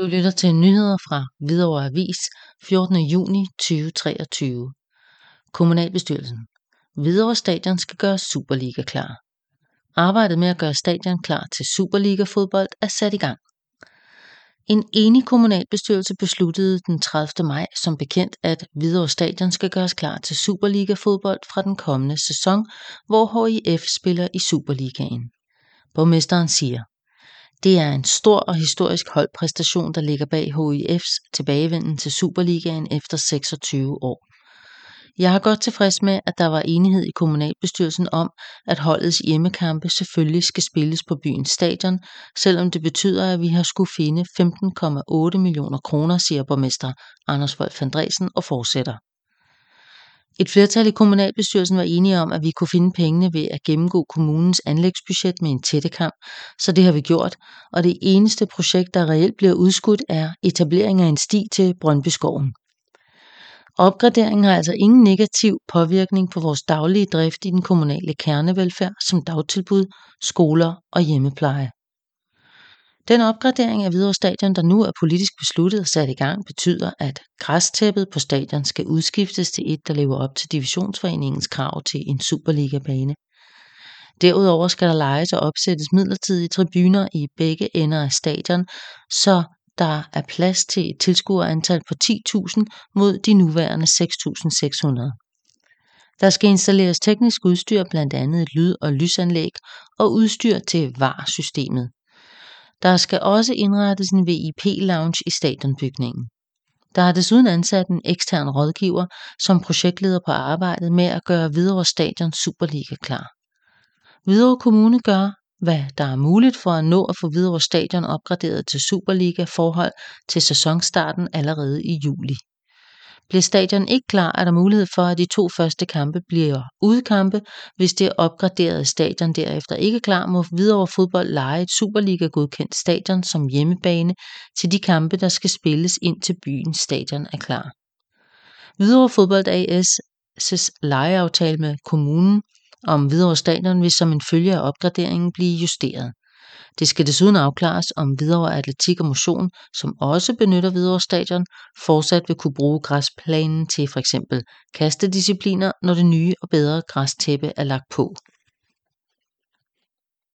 Du lytter til nyheder fra Hvidovre Avis 14. juni 2023. Kommunalbestyrelsen. Hvidovre Stadion skal gøres Superliga klar. Arbejdet med at gøre stadion klar til Superliga fodbold er sat i gang. En enig kommunalbestyrelse besluttede den 30. maj som bekendt, at Hvidovre Stadion skal gøres klar til Superliga fodbold fra den kommende sæson, hvor HIF spiller i Superligaen. Borgmesteren siger, det er en stor og historisk holdpræstation, der ligger bag HIF's tilbagevenden til Superligaen efter 26 år. Jeg er godt tilfreds med, at der var enighed i kommunalbestyrelsen om, at holdets hjemmekampe selvfølgelig skal spilles på byens stadion, selvom det betyder, at vi har skulle finde 15,8 millioner kroner, siger borgmester Anders Wolf Andresen og fortsætter. Et flertal i kommunalbestyrelsen var enige om, at vi kunne finde pengene ved at gennemgå kommunens anlægsbudget med en tættekam, så det har vi gjort, og det eneste projekt, der reelt bliver udskudt, er etablering af en sti til Brøndbyskoven. Opgraderingen har altså ingen negativ påvirkning på vores daglige drift i den kommunale kernevelfærd som dagtilbud, skoler og hjemmepleje. Den opgradering af Hvidovre Stadion, der nu er politisk besluttet og sat i gang, betyder, at græstæppet på stadion skal udskiftes til et, der lever op til divisionsforeningens krav til en Superliga-bane. Derudover skal der lejes og opsættes midlertidige tribuner i begge ender af stadion, så der er plads til et tilskuerantal på 10.000 mod de nuværende 6.600. Der skal installeres teknisk udstyr, blandt andet et lyd- og lysanlæg og udstyr til VAR-systemet. Der skal også indrettes en VIP-lounge i stadionbygningen. Der er desuden ansat en ekstern rådgiver som projektleder på arbejdet med at gøre Hvidovre Stadion Superliga klar. Hvidovre Kommune gør, hvad der er muligt for at nå at få Hvidovre Stadion opgraderet til Superliga forhold til sæsonstarten allerede i juli. Bliver stadion ikke klar, er der mulighed for, at de to første kampe bliver udkampe. Hvis det opgraderede stadion derefter ikke er klar, må Hvidovre Fodbold lege et Superliga-godkendt stadion som hjemmebane til de kampe, der skal spilles indtil byens stadion er klar. Hvidovre Fodbold AS' lejeaftale med kommunen om Hvidovre Stadion vil som en følge af opgraderingen blive justeret. Det skal desuden afklares, om Hvidovre Atletik og Motion, som også benytter Hvidovre Stadion, fortsat vil kunne bruge græsplænen til f.eks. kastediscipliner, når det nye og bedre græstæppe er lagt på.